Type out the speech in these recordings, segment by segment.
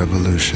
revolution.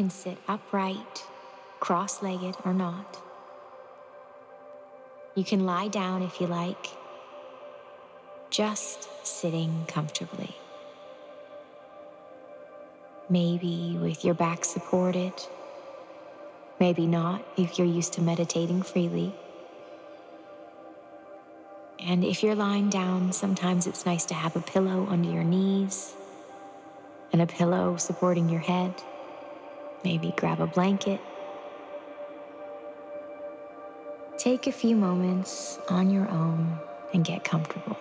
Can sit upright, cross legged, or not. You can lie down if you like, just sitting comfortably. Maybe with your back supported, maybe not if you're used to meditating freely. And if you're lying down, sometimes it's nice to have a pillow under your knees and a pillow supporting your head. Maybe grab a blanket. Take a few moments on your own and get comfortable.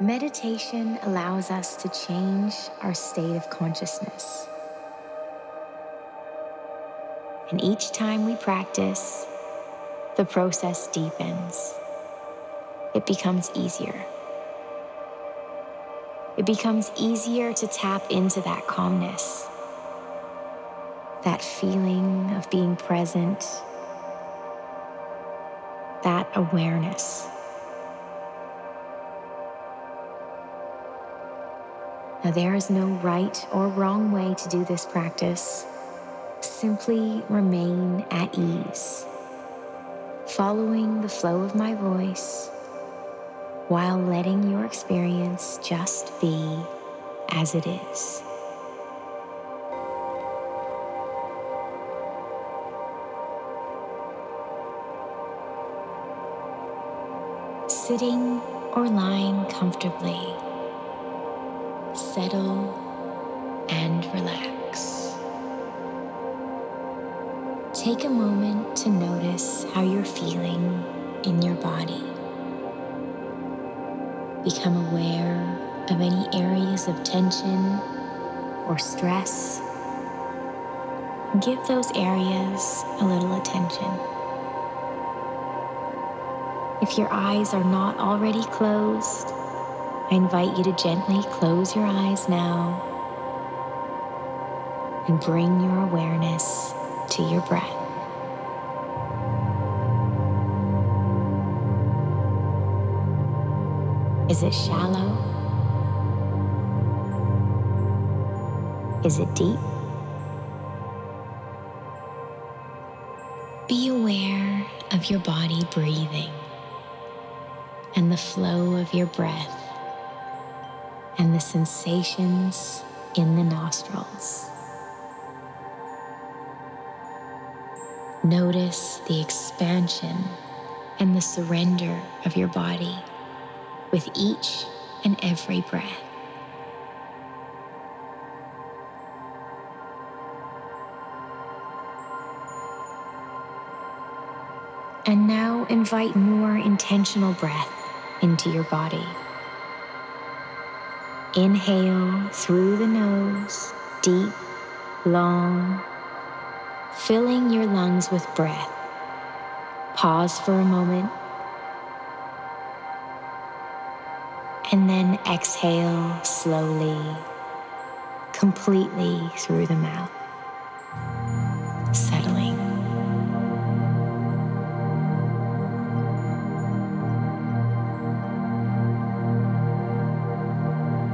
Meditation allows us to change our state of consciousness. And each time we practice, the process deepens. It becomes easier. It becomes easier to tap into that calmness, that feeling of being present, that awareness. Now, there is no right or wrong way to do this practice. Simply remain at ease, following the flow of my voice while letting your experience just be as it is. Sitting or lying comfortably settle and relax. Take a moment to notice how you're feeling in your body. Become aware of any areas of tension or stress. Give those areas a little attention. If your eyes are not already closed, I invite you to gently close your eyes now and bring your awareness to your breath. Is it shallow? Is it deep? Be aware of your body breathing and the flow of your breath and the sensations in the nostrils. Notice the expansion and the surrender of your body with each and every breath. And now invite more intentional breath into your body. Inhale through the nose, deep, long, filling your lungs with breath. Pause for a moment. And then exhale slowly, completely through the mouth. Settling.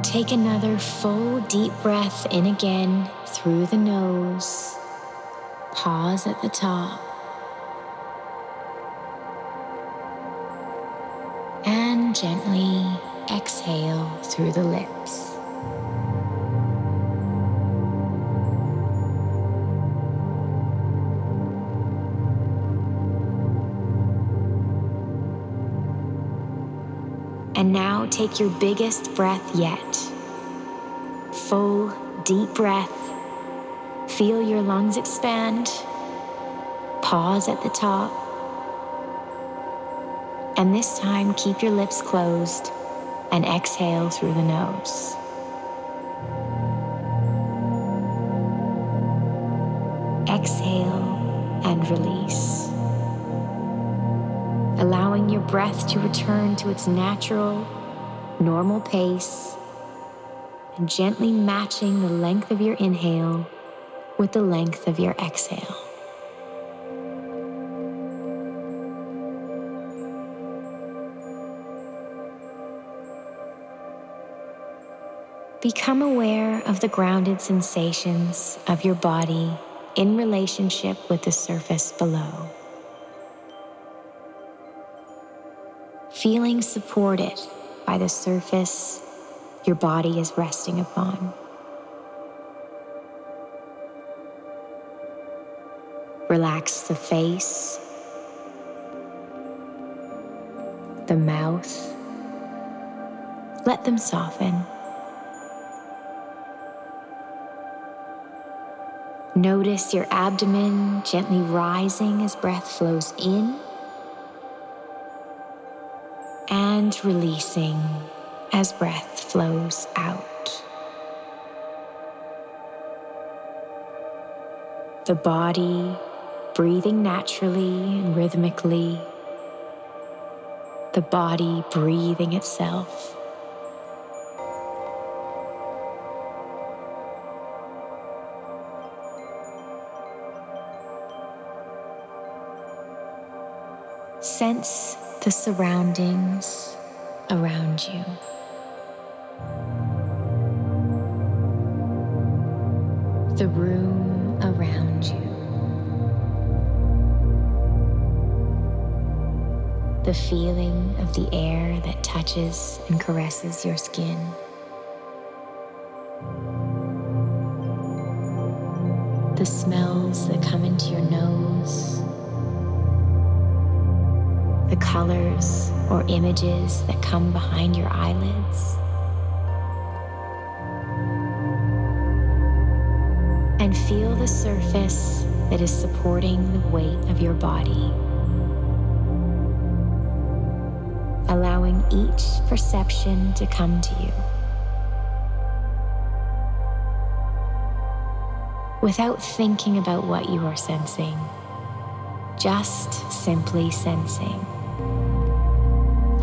Take another full deep breath in again through the nose. Pause at the top. And gently exhale through the lips. And now take your biggest breath yet. Full, deep breath. Feel your lungs expand. Pause at the top. And this time, keep your lips closed and exhale through the nose. Exhale and release allowing your breath to return to its natural, normal pace and gently matching the length of your inhale with the length of your exhale. Become aware of the grounded sensations of your body in relationship with the surface below. Feeling supported by the surface your body is resting upon. Relax the face, the mouth. Let them soften. Notice your abdomen gently rising as breath flows in and releasing as breath flows out. The body breathing naturally and rhythmically, the body breathing itself. Sense the surroundings around you. The room The feeling of the air that touches and caresses your skin. The smells that come into your nose the colors or images that come behind your eyelids. And feel the surface that is supporting the weight of your body. Each perception to come to you. Without thinking about what you are sensing, just simply sensing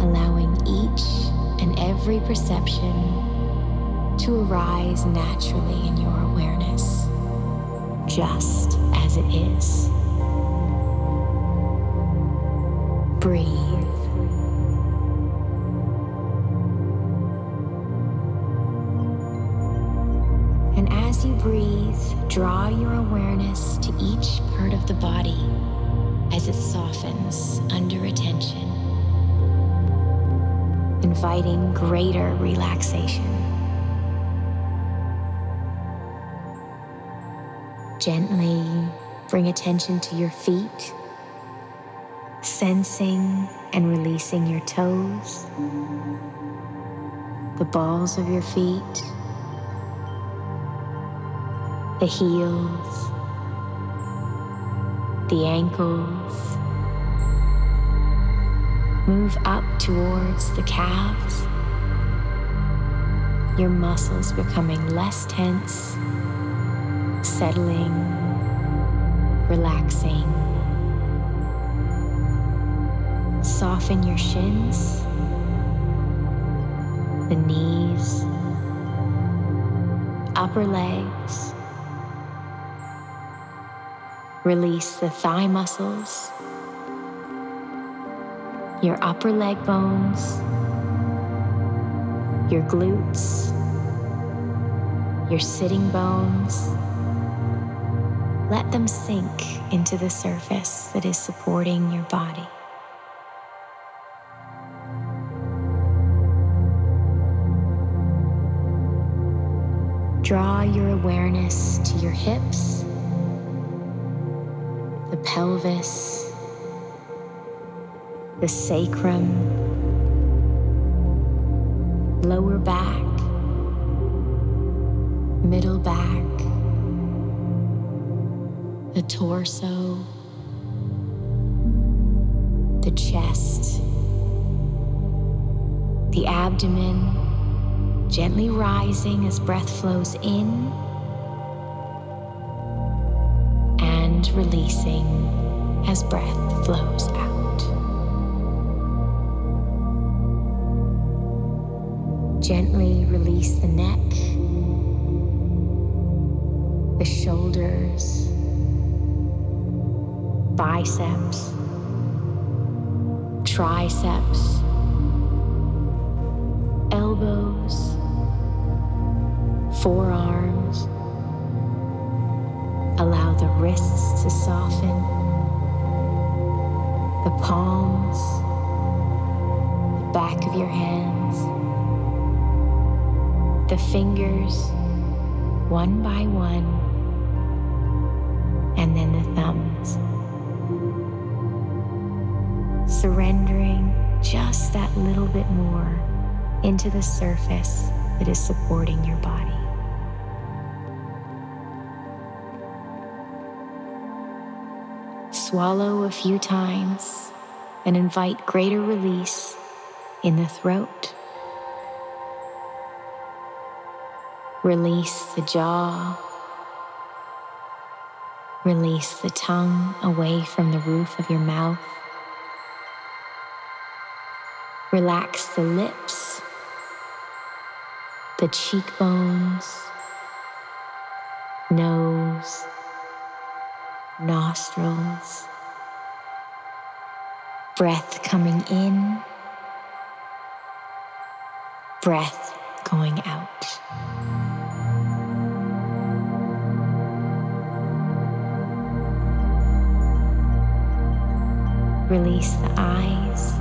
allowing each and every perception to arise naturally in your awareness, just as it is. Breathe. Inviting greater relaxation. Gently bring attention to your feet, sensing and releasing your toes, the balls of your feet, the heels, the ankles Move up towards the calves, your muscles becoming less tense, settling, relaxing. Soften your shins, the knees, upper legs. Release the thigh muscles your upper leg bones, your glutes, your sitting bones. Let them sink into the surface that is supporting your body. Draw your awareness to your hips, the pelvis, the sacrum, lower back, middle back, the torso, the chest, the abdomen gently rising as breath flows in and releasing as breath flows out. Gently release the neck, the shoulders, biceps, triceps, elbows, forearms. Allow the wrists to soften, the palms, the back of your hands, the fingers, one by one, and then the thumbs. Surrendering just that little bit more into the surface that is supporting your body. Swallow a few times and invite greater release in the throat. Release the jaw. Release the tongue away from the roof of your mouth. Relax the lips, the cheekbones, nose, nostrils. Breath coming in, breath going out. Release the eyes,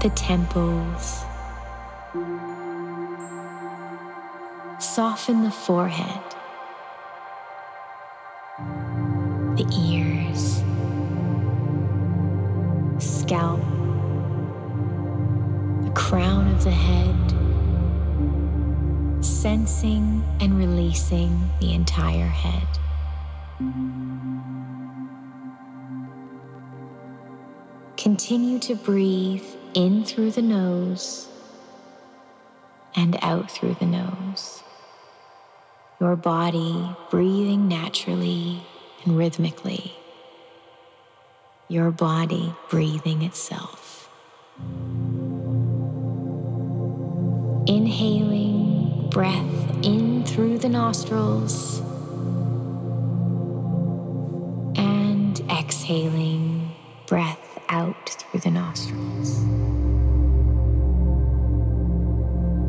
the temples. Soften the forehead, the ears, scalp, the crown of the head, sensing and releasing the entire head. Continue to breathe in through the nose and out through the nose. Your body breathing naturally and rhythmically. Your body breathing itself. Inhaling breath in through the nostrils and exhaling out through the nostrils.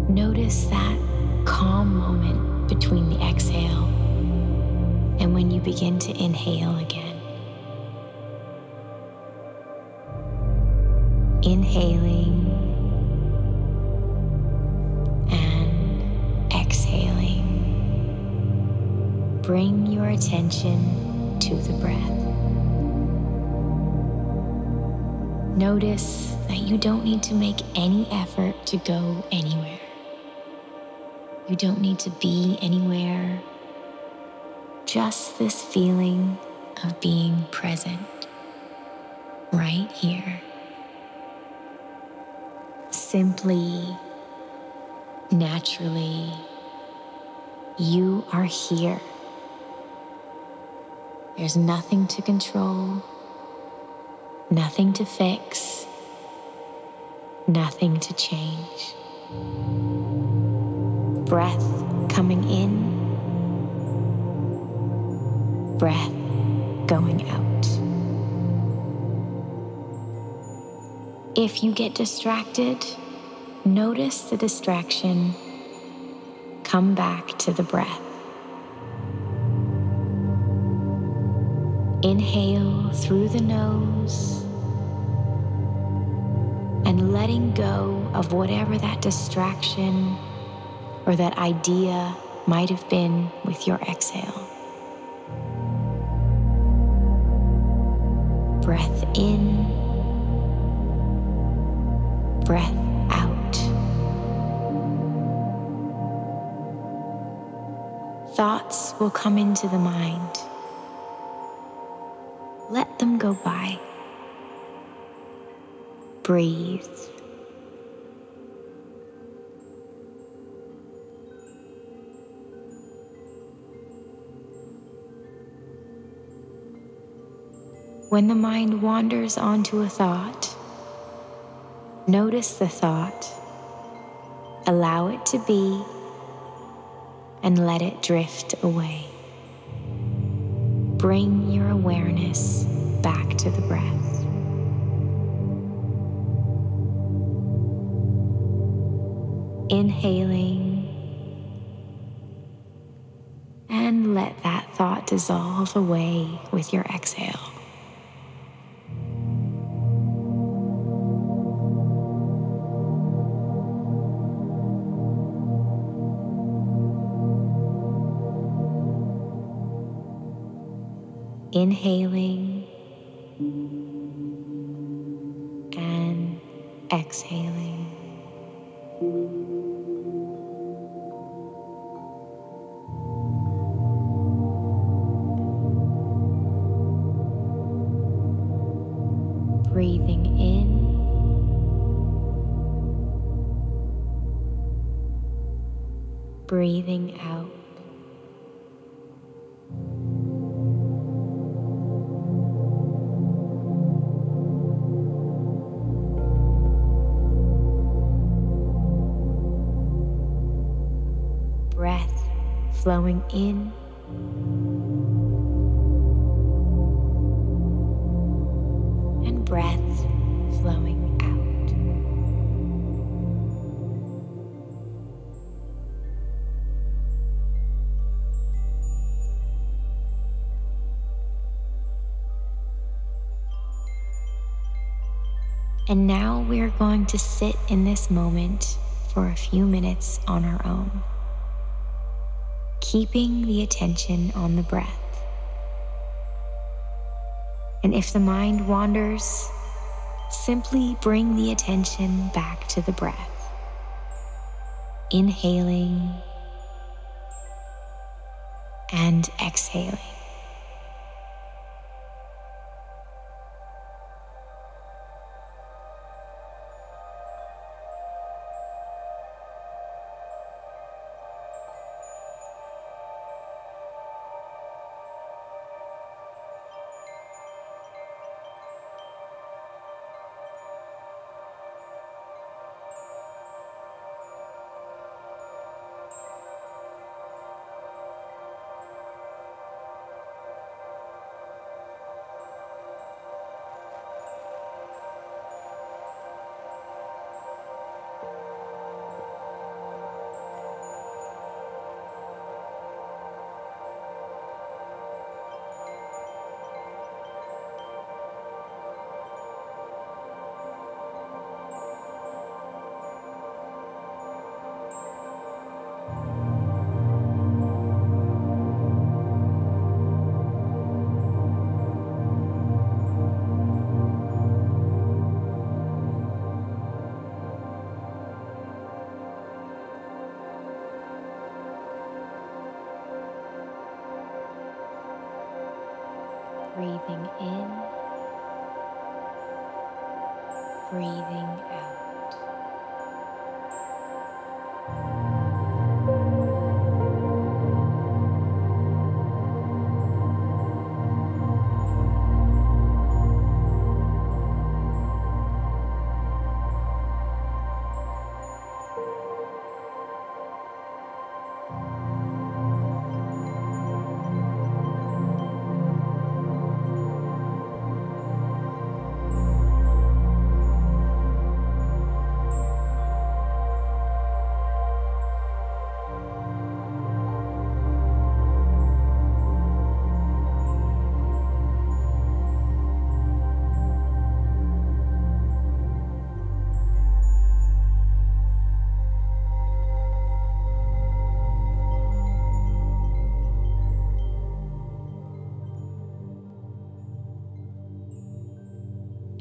Notice that calm moment between the exhale and when you begin to inhale again. Inhaling and exhaling. Bring your attention to the breath. Notice that you don't need to make any effort to go anywhere. You don't need to be anywhere. Just this feeling of being present right here. Simply, naturally, you are here. There's nothing to control, nothing to fix, nothing to change. Breath coming in, breath going out. If you get distracted, notice the distraction. Come back to the breath. Inhale through the nose and letting go of whatever that distraction or that idea might have been with your exhale. Breath in, breath out. Thoughts will come into the mind. Let them go by. Breathe. When the mind wanders onto a thought, notice the thought Allow it to be and let it drift away. Bring your awareness back to the breath. Inhaling and let that thought dissolve away with your exhale. Inhaling and exhaling. breathing in breathing out. Flowing in and breath flowing out. And now we are going to sit in this moment for a few minutes on our own, keeping the attention on the breath. And if the mind wanders, simply bring the attention back to the breath. Inhaling and exhaling.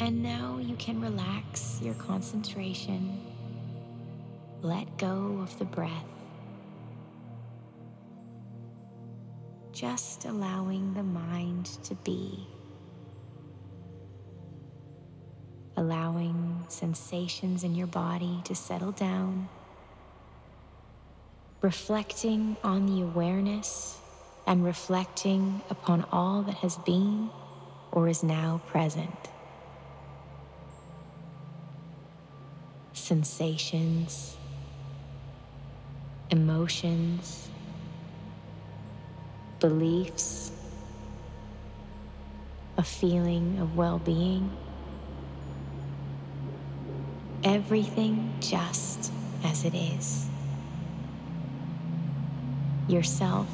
And now you can relax your concentration. Let go of the breath. Just allowing the mind to be. Allowing sensations in your body to settle down. Reflecting on the awareness and reflecting upon all that has been or is now present. Sensations, emotions, beliefs, a feeling of well being. Everything just as it is. Yourself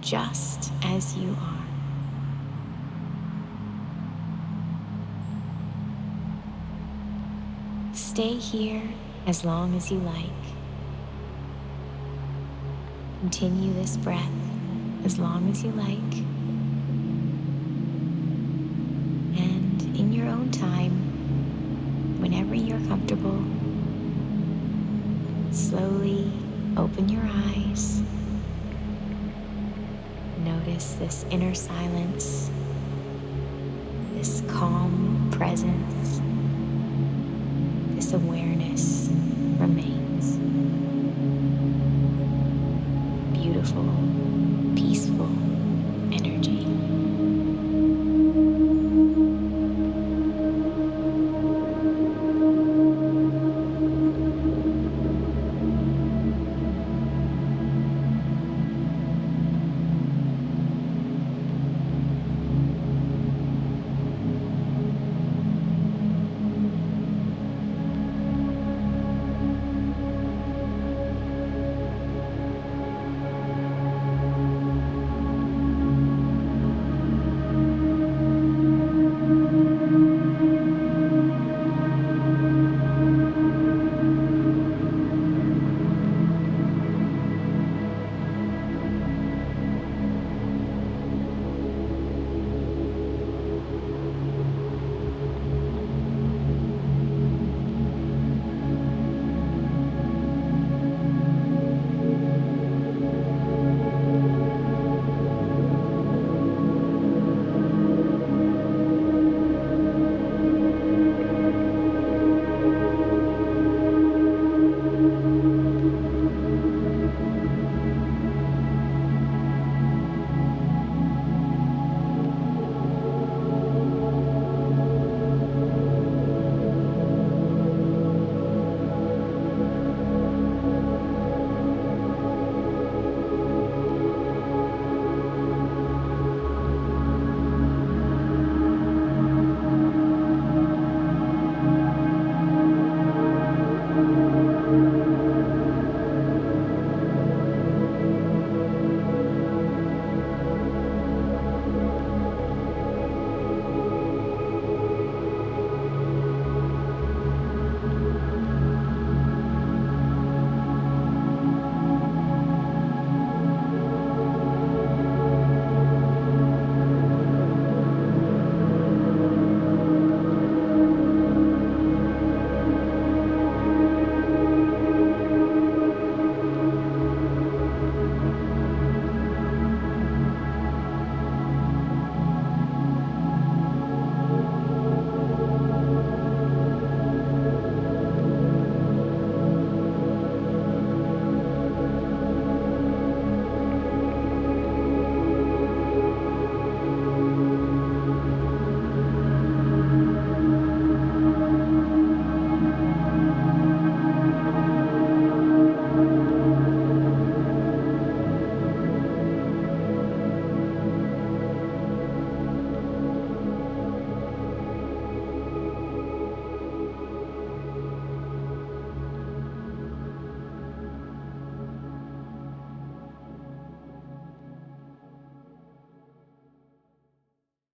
just as you are. Stay here as long as you like. Continue this breath as long as you like. And in your own time, whenever you're comfortable, slowly open your eyes. Notice this inner silence, this calm presence, awareness.